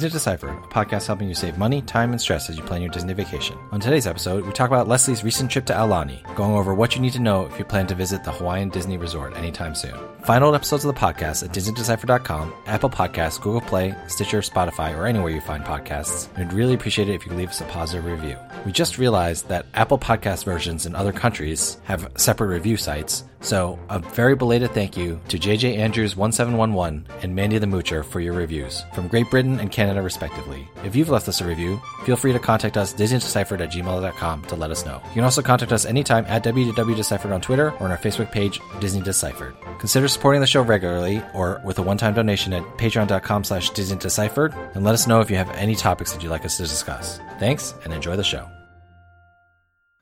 Disney Decipher, a podcast helping you save money, time, and stress as you plan your Disney vacation. On today's episode, we talk about Leslie's recent trip to Aulani, going over what you need to know if you plan to visit the Hawaiian Disney Resort anytime soon. Find old episodes of the podcast at DisneyDecipher.com, Apple Podcasts, Google Play, Stitcher, Spotify, or anywhere you find podcasts. We'd really appreciate it if you leave us a positive review. We just realized that Apple Podcast versions in other countries have separate review sites, so a very belated thank you to JJ Andrews 1711 and Mandy the Moocher for your reviews from Great Britain and Canada respectively. If you've left us a review, feel free to contact us DisneyDeciphered at gmail.com to let us know. You can also contact us anytime at www.deciphered on Twitter or on our Facebook page, Disney Deciphered. Consider supporting the show regularly or with a one-time donation at patreon.com slash Disney Deciphered and let us know if you have any topics that you'd like us to discuss. Thanks and enjoy the show.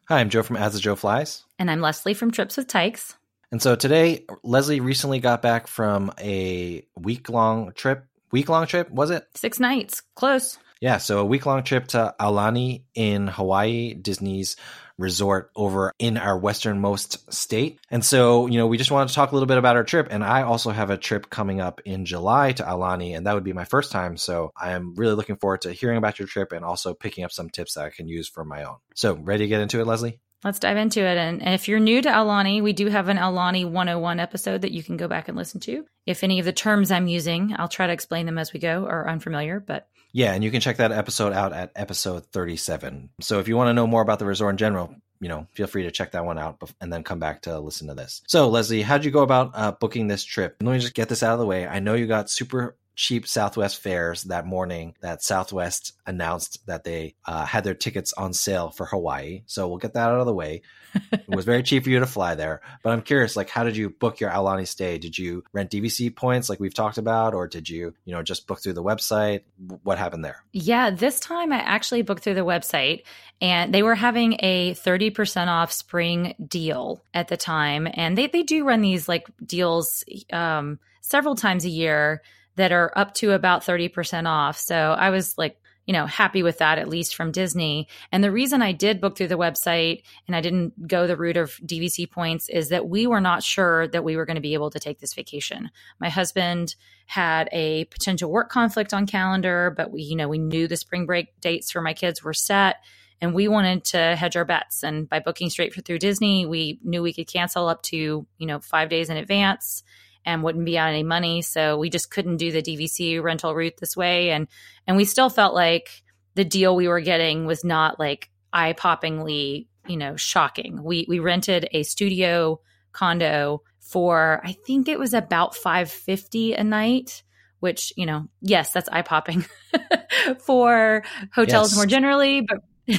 Hi, I'm Joe from As the Joe Flies. And I'm Leslie from Trips with Tykes. And so today, Leslie recently got back from a week long trip. Week long trip, was it? Six nights. Close. Yeah. So a week long trip to Aulani in Hawaii, Disney's resort over in our westernmost state. And so, you know, we just wanted to talk a little bit about our trip. And I also have a trip coming up in July to Aulani, and that would be my first time. So I am really looking forward to hearing about your trip and also picking up some tips that I can use for my own. So, ready to get into it, Leslie? Let's dive into it. And, if you're new to Aulani, we do have an Aulani 101 episode that you can go back and listen to. If any of the terms I'm using, I'll try to explain them as we go, are unfamiliar, but. Yeah, and you can check that episode out at episode 37. So if you want to know more about the resort in general, you know, feel free to check that one out and then come back to listen to this. So, Leslie, how'd you go about uh, booking this trip? Let me just get this out of the way. I know you got super cheap Southwest fares that morning that Southwest announced that they uh, had their tickets on sale for Hawaii. So we'll get that out of the way. it was very cheap for you to fly there. But I'm curious, like, how did you book your Aulani stay? Did you rent DVC points like we've talked about, or did you, you know, just book through the website? What happened there? Yeah, this time I actually booked through the website and they were having a 30% off spring deal at the time. And they, they do run these like deals um, several times a year that are up to about 30% off. So I was like, you know, happy with that, at least from Disney. And the reason I did book through the website and I didn't go the route of DVC points is that we were not sure that we were going to be able to take this vacation. My husband had a potential work conflict on calendar, but we, you know, we knew the spring break dates for my kids were set and we wanted to hedge our bets. And by booking straight through Disney, we knew we could cancel up to, you know, five days in advance and wouldn't be on any money. So we just couldn't do the DVC rental route this way. And and we still felt like the deal we were getting was not like eye poppingly, you know, shocking. We we rented a studio condo for I think it was about 550 a night which you know yes that's eye popping for hotels yes. more generally but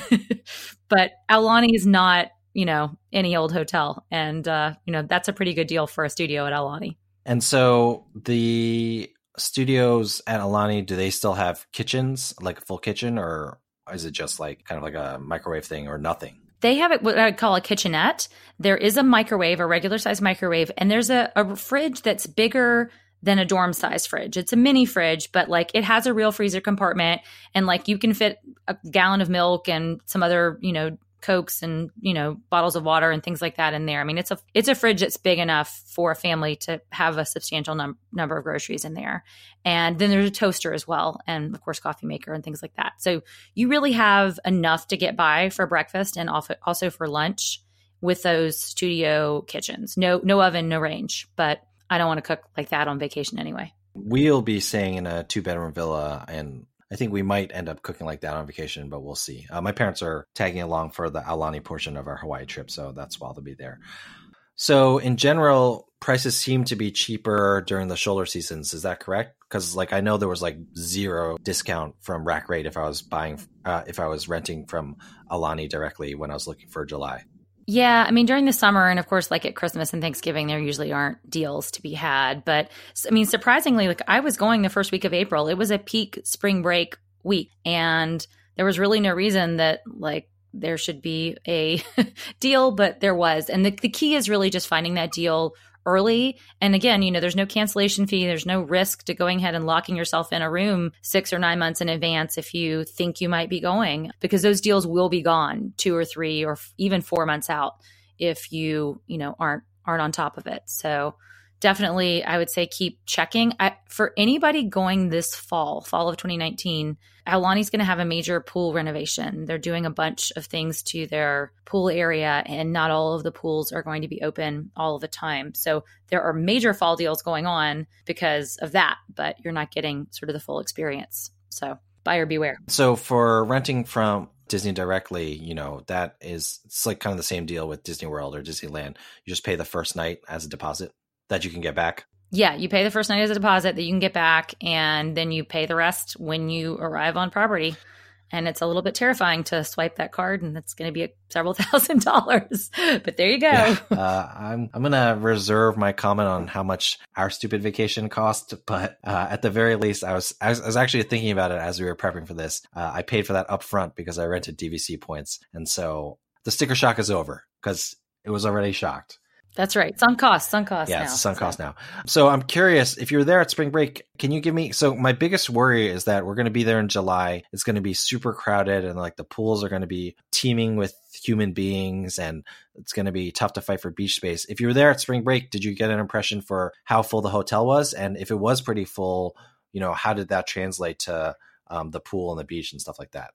but Aulani is not you know any old hotel and uh you know that's a pretty good deal for a studio at Aulani and so the studios at Aulani, do they still have kitchens, like a full kitchen, or is it just like kind of like a microwave thing or nothing? They have what I would call a kitchenette. There is a microwave, a regular size microwave, and there's a, a fridge that's bigger than a dorm size fridge. It's a mini fridge, but like it has a real freezer compartment and like you can fit a gallon of milk and some other, you know, cokes and you know bottles of water and things like that in there. I mean, it's a it's a fridge that's big enough for a family to have a substantial num- number of groceries in there. And then there's a toaster as well, and of course coffee maker and things like that. So you really have enough to get by for breakfast and also for lunch with those studio kitchens. No no oven, no range, but I don't want to cook like that on vacation anyway. We'll be staying in a two bedroom villa and I think we might end up cooking like that on vacation, but we'll see. Uh, my parents are tagging along for the Aulani portion of our Hawaii trip, so that's why they'll be there. So, in general, prices seem to be cheaper during the shoulder seasons. Is that correct? Because, like, I know there was like zero discount from rack rate if I was buying, uh, if I was renting from Aulani directly when I was looking for July. Yeah, I mean during the summer and of course like at Christmas and Thanksgiving there usually aren't deals to be had, but I mean surprisingly like I was going the first week of April. It was a peak spring break week and there was really no reason that like there should be a deal, but there was. And the, the key is really just finding that deal early. And again, you know, there's no cancellation fee. There's no risk to going ahead and locking yourself in a room six or nine months in advance if you think you might be going, because those deals will be gone two or three or even four months out if you, you know, aren't aren't on top of it. So definitely, I would say keep checking. I, for anybody going this fall, fall of 2019, Aulani's going to have a major pool renovation. They're doing a bunch of things to their pool area, and not all of the pools are going to be open all the time. So there are major fall deals going on because of that, but you're not getting sort of the full experience. So buyer beware. So for renting from Disney directly, you know, that is it's like kind of the same deal with Disney World or Disneyland. You just pay the first night as a deposit that you can get back. Yeah, you pay the first night as a deposit that you can get back, and then you pay the rest when you arrive on property. And it's a little bit terrifying to swipe that card, and it's going to be a, several thousand dollars. But there you go. Yeah, uh, I'm I'm going to reserve my comment on how much our stupid vacation cost. But uh, at the very least, I was, I was, I was actually thinking about it as we were prepping for this. Uh, I paid for that upfront because I rented DVC points, and so the sticker shock is over because it was already shocked. That's right. Sunk cost, sunk cost. Yeah, now, it's sunk cost now. So I'm curious if you're there at spring break, can you give me? So my biggest worry is that we're going to be there in July. It's going to be super crowded, and like the pools are going to be teeming with human beings, and it's going to be tough to fight for beach space. If you were there at spring break, did you get an impression for how full the hotel was, and if it was pretty full, you know, how did that translate to um, the pool and the beach and stuff like that?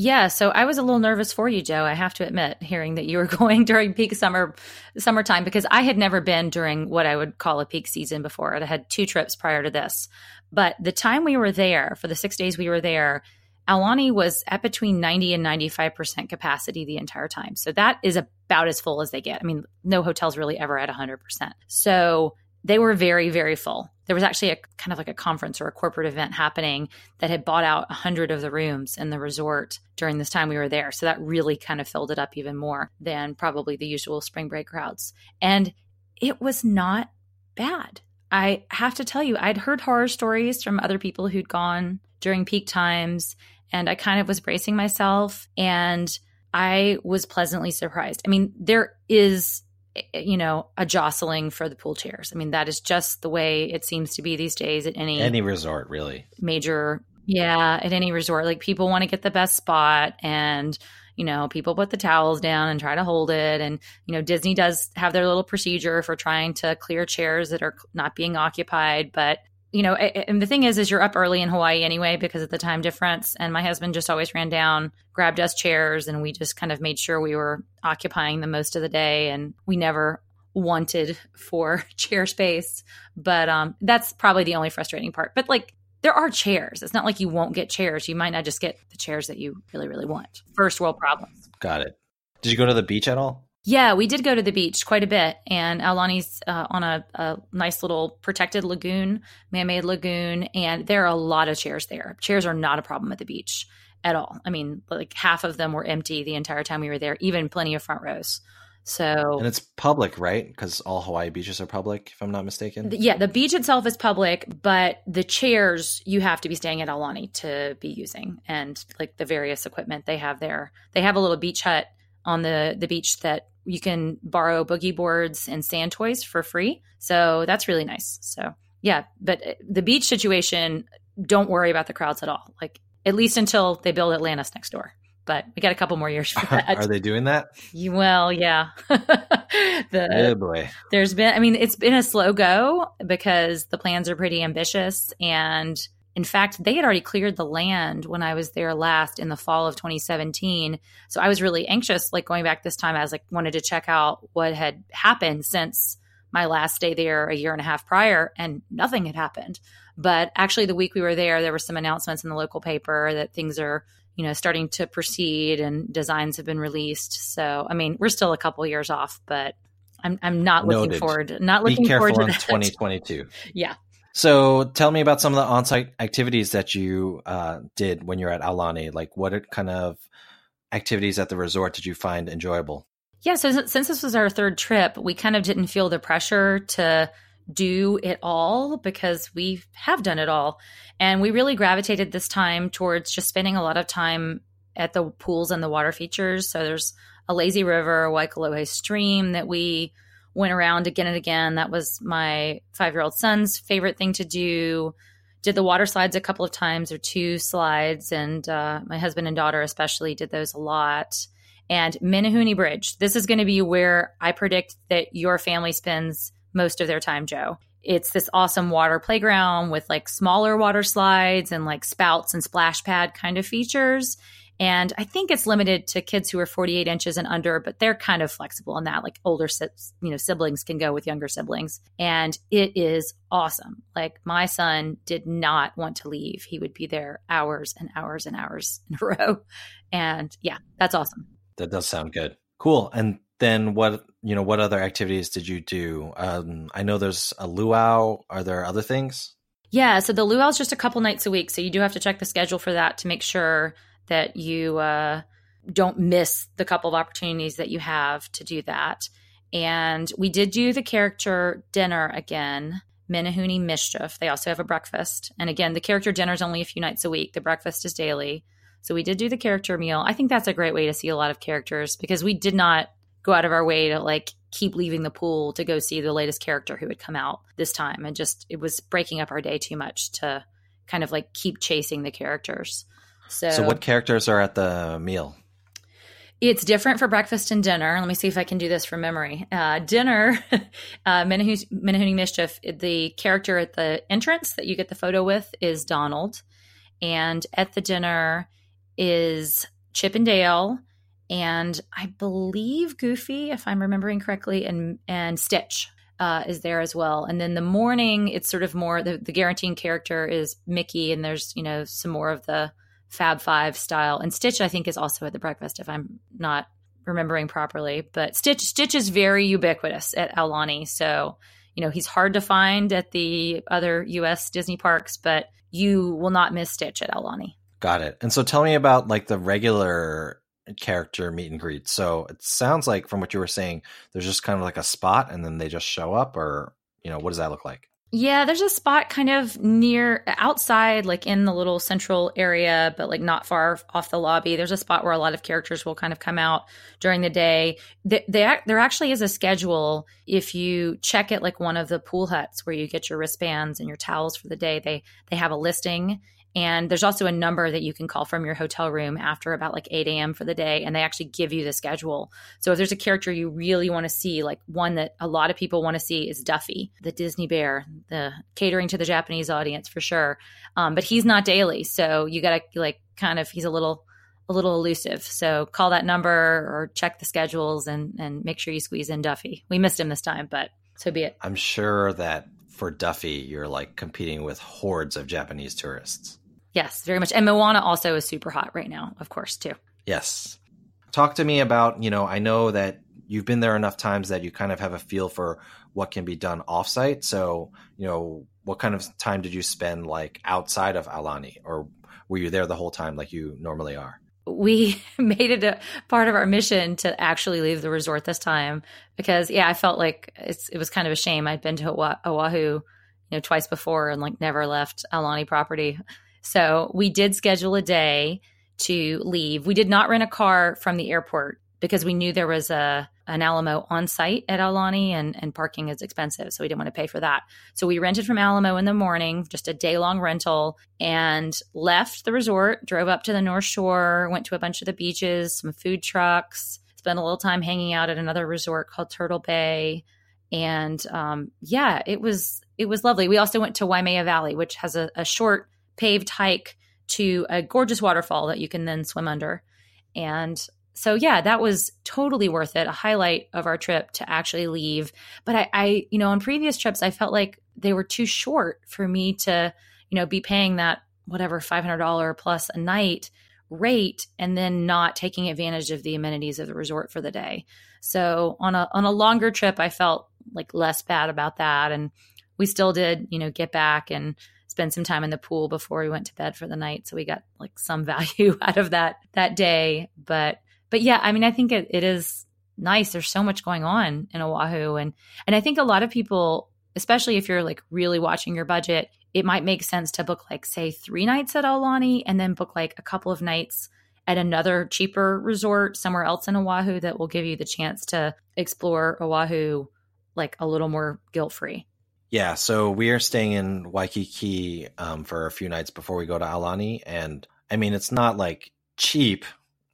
Yeah, so I was a little nervous for you, Joe. I have to admit, hearing that you were going during peak summer summertime because I had never been during what I would call a peak season before. I had two trips prior to this. But the time we were there, for the 6 days we were there, Aulani was at between 90 and 95% capacity the entire time. So that is about as full as they get. I mean, no hotel's really ever at 100%. So they were very, very full. There was actually a kind of like a conference or a corporate event happening that had bought out 100 of the rooms in the resort during this time we were there. So that really kind of filled it up even more than probably the usual spring break crowds. And it was not bad. I have to tell you, I'd heard horror stories from other people who'd gone during peak times, and I kind of was bracing myself, and I was pleasantly surprised. I mean, there is Eh, eh, you know, a jostling for the pool chairs. I mean, that is just the way it seems to be these days at any any resort, really. Major, yeah, at any resort. Like people want to get the best spot and you know, people put the towels down and try to hold it. And, you know, Disney does have their little procedure for trying to clear chairs that are not being occupied. But you know, and the thing is, is you're up early in Hawaii anyway because of the time difference. And my husband just always ran down, grabbed us chairs, and we just kind of made sure we were occupying the most of the day. And we never wanted for chair space. But um, that's probably the only frustrating part. But like, there are chairs. It's not like you won't get chairs. You might not just get the chairs that you really, really want. First world problems. Got it. Did you go to the beach at all? Yeah, we did go to the beach quite a bit, and Aulani's uh, on a, a, nice little protected lagoon, man-made lagoon, and there are a lot of chairs there. Chairs are not a problem at the beach at all. I mean, like half of them were empty the entire time we were there, even plenty of front rows. So, and it's public, right? Because all Hawaii beaches are public, if I'm not mistaken. yeah, the beach itself is public, but the chairs you have to be staying at Aulani to be using, and like the various equipment they have there. They have a little beach hut on the the beach that you can borrow boogie boards and sand toys for free. So that's really nice. So yeah, but uh, the beach situation, don't worry about the crowds at all. Like at least until they build Atlantis next door. But we got a couple more years for that. Are they doing that? Well, yeah. the, oh boy. There's been, I mean, it's been a slow go because the plans are pretty ambitious and in fact, they had already cleared the land when I was there last in the fall of 2017. So I was really anxious, like going back this time. I was like, wanted to check out what had happened since my last day there a year and a half prior, and nothing had happened. But actually, the week we were there, there were some announcements in the local paper that things are, you know, starting to proceed and designs have been released. So, I mean, we're still a couple years off, but I'm I'm not looking Noted. forward. Not looking Be careful forward to in 2022. yeah, so tell me about some of the on-site activities that you uh, did when you're at Aulani. Like what kind of activities at the resort did you find enjoyable? Yeah, so since this was our third trip, we kind of didn't feel the pressure to do it all because we have done it all. And we really gravitated this time towards just spending a lot of time at the pools and the water features. So there's a lazy river, Waikolohe stream that we went around again and again. That was my five year old son's favorite thing to do. Did the water slides a couple of times or two slides, and uh, my husband and daughter especially did those a lot. And Menehune Bridge. This is going to be where I predict that your family spends most of their time, Joe. It's this awesome water playground with like smaller water slides and like spouts and splash pad kind of features. And I think it's limited to kids who are 48 inches and under, but they're kind of flexible in that. Like older, you know, siblings can go with younger siblings. And it is awesome. Like my son did not want to leave. He would be there hours and hours and hours in a row. And yeah, that's awesome. That does sound good. Cool. And then what, you know, what other activities did you do? Um, I know there's a luau. Are there other things? Yeah. So the luau is just a couple nights a week. So you do have to check the schedule for that to make sure that you uh, don't miss the couple of opportunities that you have to do that. And we did do the character dinner again, Menehune Mischief. They also have a breakfast. And again, the character dinner is only a few nights a week, the breakfast is daily. So we did do the character meal. I think that's a great way to see a lot of characters because we did not go out of our way to like keep leaving the pool to go see the latest character who had come out this time. And just, it was breaking up our day too much to kind of like keep chasing the characters. So, so what characters are at the meal? It's different for breakfast and dinner. Let me see if I can do this from memory. Uh, dinner, uh, Menehune Mischief, the character at the entrance that you get the photo with is Donald. And at the dinner is Chip and Dale, and I believe Goofy, if I'm remembering correctly, and, and Stitch. Uh, is there as well. And then the morning, it's sort of more the, the guaranteeing character is Mickey, and there's you know some more of the Fab Five style. And Stitch, I think, is also at the breakfast, if I'm not remembering properly. But Stitch, Stitch is very ubiquitous at Aulani. So, you know, he's hard to find at the other US Disney parks, but you will not miss Stitch at Aulani. Got it. And so tell me about like the regular character meet and greet. So it sounds like from what you were saying, there's just kind of like a spot and then they just show up or, you know, what does that look like? Yeah, there's a spot kind of near outside, like in the little central area, but like not far off the lobby. There's a spot where a lot of characters will kind of come out during the day. They, they, there actually is a schedule. If you check it, like one of the pool huts where you get your wristbands and your towels for the day, they they have a listing and there's also a number that you can call from your hotel room after about like 8 a.m. for the day. And they actually give you the schedule. So if there's a character you really want to see, like one that a lot of people want to see is Duffy, the Disney bear, the catering to the Japanese audience for sure. Um, but he's not daily. So you got to like kind of, he's a little, a little elusive. So call that number or check the schedules and, and make sure you squeeze in Duffy. We missed him this time, but so be it. I'm sure that for Duffy, you're like competing with hordes of Japanese tourists. Yes, very much. And Moana also is super hot right now, of course, too. Yes. Talk to me about, you know, I know that you've been there enough times that you kind of have a feel for what can be done offsite. So, you know, what kind of time did you spend like outside of Aulani or were you there the whole time like you normally are? We made it a part of our mission to actually leave the resort this time because, yeah, I felt like it was kind of a shame. I'd been to Oahu, you know, twice before and like never left Aulani property. So we did schedule a day to leave. We did not rent a car from the airport because we knew there was a an Alamo on site at Aulani and, and parking is expensive. So we didn't want to pay for that. So we rented from Alamo in the morning, just a day long rental, and left the resort, drove up to the North Shore, went to a bunch of the beaches, some food trucks, spent a little time hanging out at another resort called Turtle Bay. And um, yeah, it was it was lovely. We also went to Waimea Valley, which has a, a short paved hike to a gorgeous waterfall that you can then swim under. And so yeah, that was totally worth it. A highlight of our trip to actually leave. But I, I, you know, on previous trips, I felt like they were too short for me to, you know, be paying that whatever $500 plus a night rate and then not taking advantage of the amenities of the resort for the day. So on a on a longer trip, I felt like less bad about that, and we still did, you know, get back and spend some time in the pool before we went to bed for the night. So we got like some value out of that that day. But but yeah, I mean, I think it, it is nice. There's so much going on in Oahu, and and I think a lot of people, especially if you're like really watching your budget, it might make sense to book like say three nights at Aulani and then book like a couple of nights at another cheaper resort somewhere else in Oahu that will give you the chance to explore Oahu like a little more guilt free. Yeah, so we are staying in Waikiki um, for a few nights before we go to Aulani, and I mean it's not like cheap,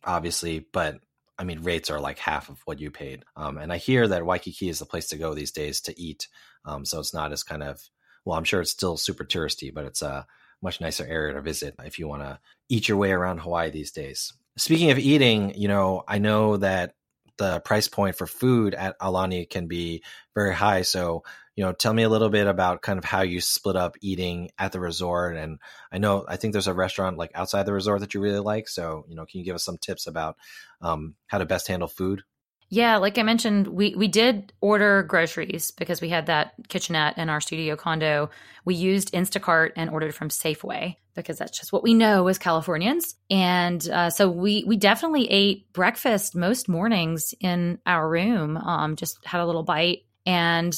obviously, but I mean, rates are like half of what you paid. Um, and I hear that Waikiki is the place to go these days to eat. Um, so it's not as kind of, well, I'm sure it's still super touristy, but it's a much nicer area to visit if you want to eat your way around Hawaii these days. Speaking of eating, you know, I know that the price point for food at Aulani can be very high. So, you know, tell me a little bit about kind of how you split up eating at the resort. And I know, I think there's a restaurant like outside the resort that you really like. So, you know, can you give us some tips about um, how to best handle food? Yeah, like I mentioned, we we did order groceries because we had that kitchenette in our studio condo. We used Instacart and ordered from Safeway because that's just what we know as Californians. And uh, so we we definitely ate breakfast most mornings in our room. Um, just had a little bite, and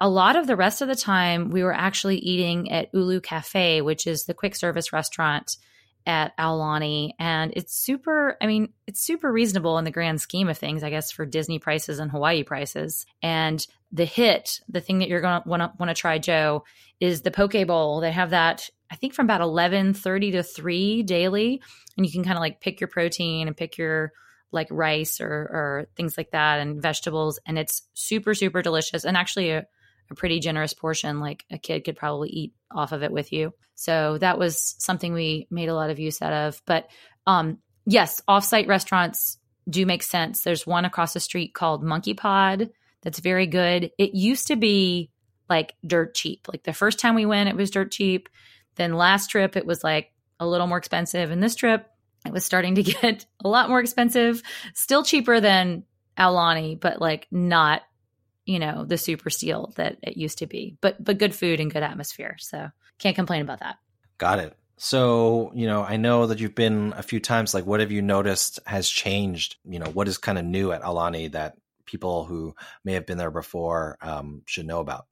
a lot of the rest of the time we were actually eating at Ulu Cafe, which is the quick service restaurant at Aulani and it's super I mean it's super reasonable in the grand scheme of things I guess for Disney prices and Hawaii prices and the hit the thing that you're going to want to try Joe is the poke bowl they have that I think from about 11:30 to 3 daily and you can kind of like pick your protein and pick your like rice or or things like that and vegetables and it's super super delicious and actually a a pretty generous portion. Like a kid could probably eat off of it with you. So that was something we made a lot of use out of. But um, yes, offsite restaurants do make sense. There's one across the street called Monkey Pod that's very good. It used to be like dirt cheap. Like the first time we went, it was dirt cheap. Then last trip, it was like a little more expensive. And this trip, it was starting to get a lot more expensive. Still cheaper than Aulani, but like not you know the super steal that it used to be. But but good food and good atmosphere. So can't complain about that. Got it. So you know i know that you've been a few times like what have you noticed has changed? You know what is kind of new at Aulani that people who may have been there before um, should know about?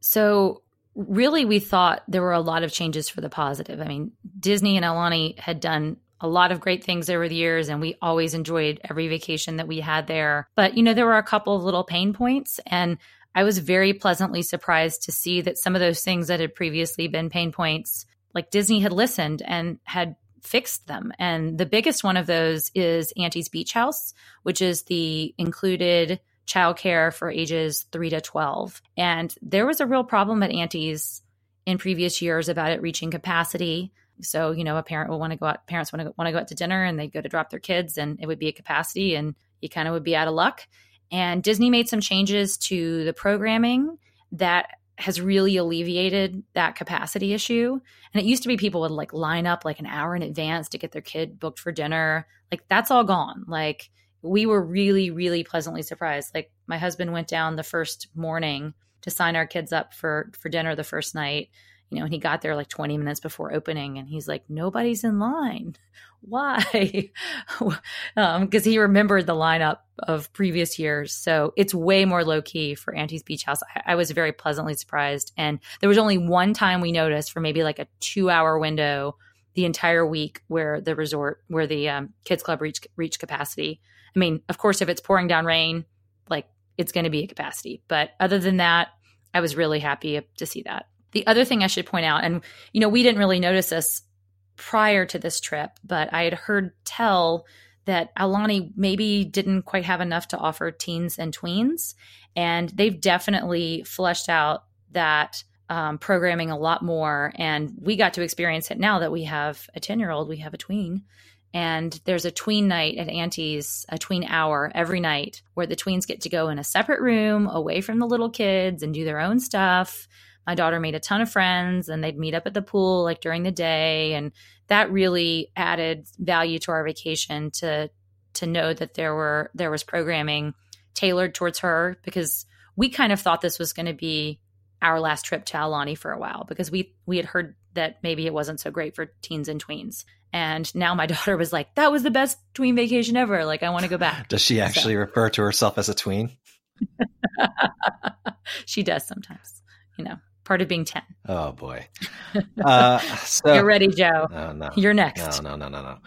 So really we thought there were a lot of changes for the positive i mean disney and Aulani had done a lot of great things over the years and we always enjoyed every vacation that we had there. But, you know, there were a couple of little pain points and I was very pleasantly surprised to see that some of those things that had previously been pain points, like Disney had listened and had fixed them. And the biggest one of those is Auntie's Beach House, which is the included childcare for ages 3 to 12. And there was a real problem at Auntie's in previous years about it reaching capacity. So, you know, a parent will want to go out, parents want to want to go out to dinner and they go to drop their kids and it would be a capacity and you kind of would be out of luck. And Disney made some changes to the programming that has really alleviated that capacity issue. And it used to be people would like line up like an hour in advance to get their kid booked for dinner. Like that's all gone. Like we were really, really pleasantly surprised. Like my husband went down the first morning to sign our kids up for for dinner the first night you know, and he got there like 20 minutes before opening and he's like, nobody's in line. Why? Because um, he remembered the lineup of previous years. So it's way more low key for Auntie's Beach House. I, I was very pleasantly surprised. And there was only one time we noticed for maybe like a two hour window the entire week where the resort, where the um, kids club reached, reached capacity. I mean, of course, if it's pouring down rain, like it's going to be a capacity. But other than that, I was really happy to see that. The other thing I should point out, and you know, we didn't really notice this prior to this trip, but I had heard tell that Aulani maybe didn't quite have enough to offer teens and tweens. And they've definitely fleshed out that um, programming a lot more. And we got to experience it now that we have a 10 year old, we have a tween. And there's a tween night at Auntie's, a tween hour every night where the tweens get to go in a separate room away from the little kids and do their own stuff. My daughter made a ton of friends and they'd meet up at the pool like during the day. And that really added value to our vacation to to know that there were there was programming tailored towards her because we kind of thought this was going to be our last trip to Aulani for a while because we we had heard that maybe it wasn't so great for teens and tweens. And now my daughter was like, "That was the best tween vacation ever. Like, I want to go back." Does she actually so. refer to herself as a tween? she does sometimes. You know, part of being 10. Oh boy. Uh, so, You're ready, Joe. No, no. You're next. No, no, no, no, no.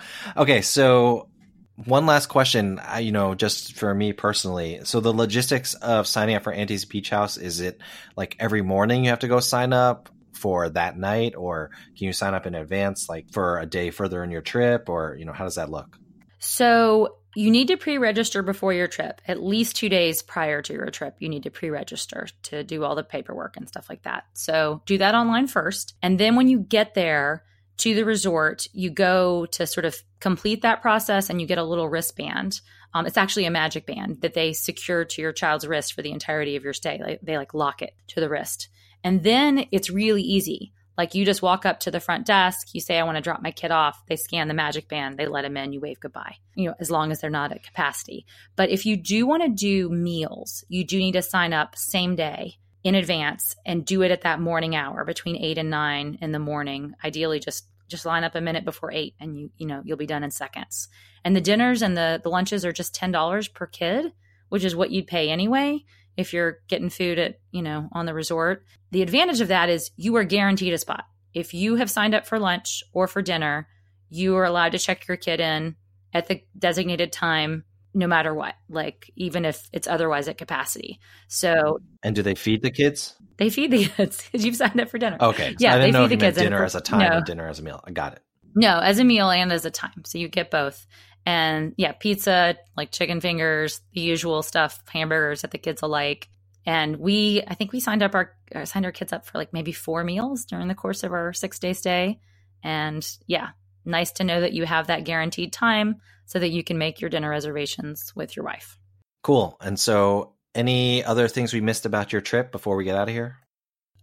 Okay. So one last question, I, you know, just for me personally. So the logistics of signing up for Auntie's Beach House, is it like every morning you have to go sign up for that night or can you sign up in advance like for a day further in your trip or, you know, how does that look? So You need to pre register before your trip. At least two days prior to your trip, you need to pre register to do all the paperwork and stuff like that. So do that online first. And then when you get there to the resort, you go to sort of complete that process and you get a little wristband. Um, it's actually a magic band that they secure to your child's wrist for the entirety of your stay. They like lock it to the wrist. And then it's really easy. Like you just walk up to the front desk, you say, I want to drop my kid off. They scan the magic band, they let him in, you wave goodbye, you know, as long as they're not at capacity. But if you do want to do meals, you do need to sign up same day in advance and do it at that morning hour between eight and nine in the morning. Ideally, just just line up a minute before eight and you you know you'll be done in seconds and the dinners and the the lunches are just $10 per kid which is what you'd pay anyway if you're getting food at you know on the resort. The advantage of that is you are guaranteed a spot. If you have signed up for lunch or for dinner you are allowed to check your kid in at the designated time no matter what like even if it's otherwise at capacity. So and do they feed the kids? They feed the kids. Because you've signed up for dinner. Okay. So yeah I didn't they know feed if the you kids dinner and- as a time no. or dinner as a meal. I got it. No, as a meal and as a time. So you get both. And yeah, pizza, like chicken fingers, the usual stuff, hamburgers that the kids will like. And we, I think we signed up our uh, signed our kids up for like maybe four meals during the course of our six day stay. And yeah, nice to know that you have that guaranteed time so that you can make your dinner reservations with your wife. cool and so any other things we missed about your trip before we get out of here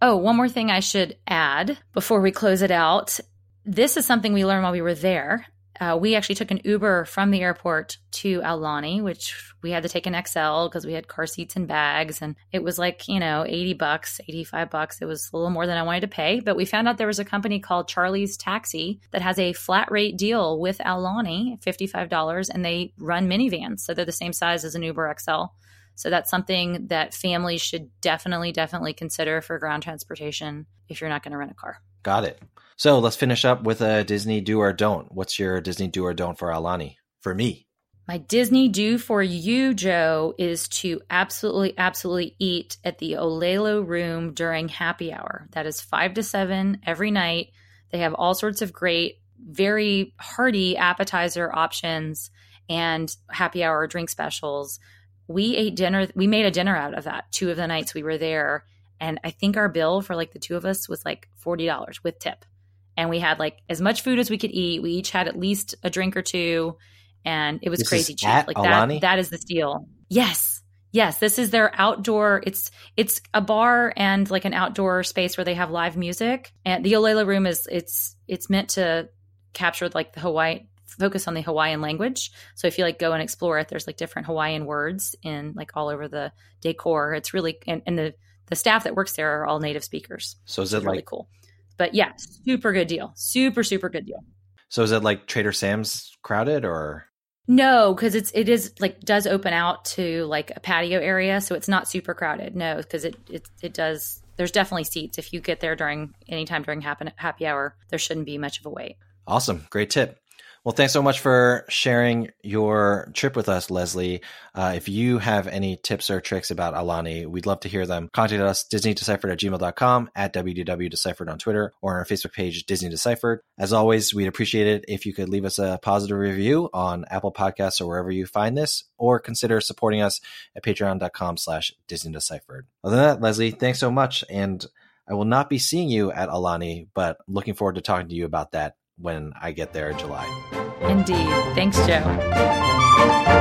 Oh, one more thing I should add before we close it out. This is something we learned while we were there. Uh, we actually took an Uber from the airport to Aulani, which we had to take an XL because we had car seats and bags. And it was like, you know, 80 bucks, 85 bucks. It was a little more than I wanted to pay. But we found out there was a company called Charlie's Taxi that has a flat rate deal with Aulani, $55, and they run minivans. So they're the same size as an Uber XL. So that's something that families should definitely, definitely consider for ground transportation if you're not going to rent a car. got it so let's finish up with a disney do or don't what's your disney do or don't for aulani for me My Disney do for you, Joe, is to absolutely, absolutely eat at the Olelo room during happy hour. That is five to seven every night. They have all sorts of great, very hearty appetizer options and happy hour drink specials. We ate dinner, we made a dinner out of that two of the nights we were there. And I think our bill for like the two of us was like $40 with tip. And we had like as much food as we could eat. We each had at least a drink or two and it was This crazy cheap. Like Aulani? that that is the deal. Yes. Yes, this is their outdoor it's it's a bar and like an outdoor space where they have live music. And the Olelo room is it's it's meant to capture like the Hawaii focus on the Hawaiian language. So if you like go and explore it, there's like different Hawaiian words in like all over the decor. It's really and, and the the staff that works there are all native speakers. so is It's it really like cool. But yeah, super good deal. Super, super good deal. so is it like trader sam's crowded or No, because it's it is like does open out to like a patio area, so it's not super crowded. No, because it it it does. There's definitely seats if you get there during anytime during happen, happy hour. There shouldn't be much of a wait. Awesome. Great tip. Well, thanks so much for sharing your trip with us, Leslie. Uh, if you have any tips or tricks about Aulani, we'd love to hear them. Contact us, disneydeciphered at gmail.com, at www.deciphered on Twitter, or on our Facebook page, Disney Deciphered. As always, we'd appreciate it if you could leave us a positive review on Apple Podcasts or wherever you find this, or consider supporting us at patreon.com slash Disney Deciphered. Other than that, Leslie, thanks so much. And I will not be seeing you at Aulani, but looking forward to talking to you about that when I get there in July. Indeed. Thanks, Joe.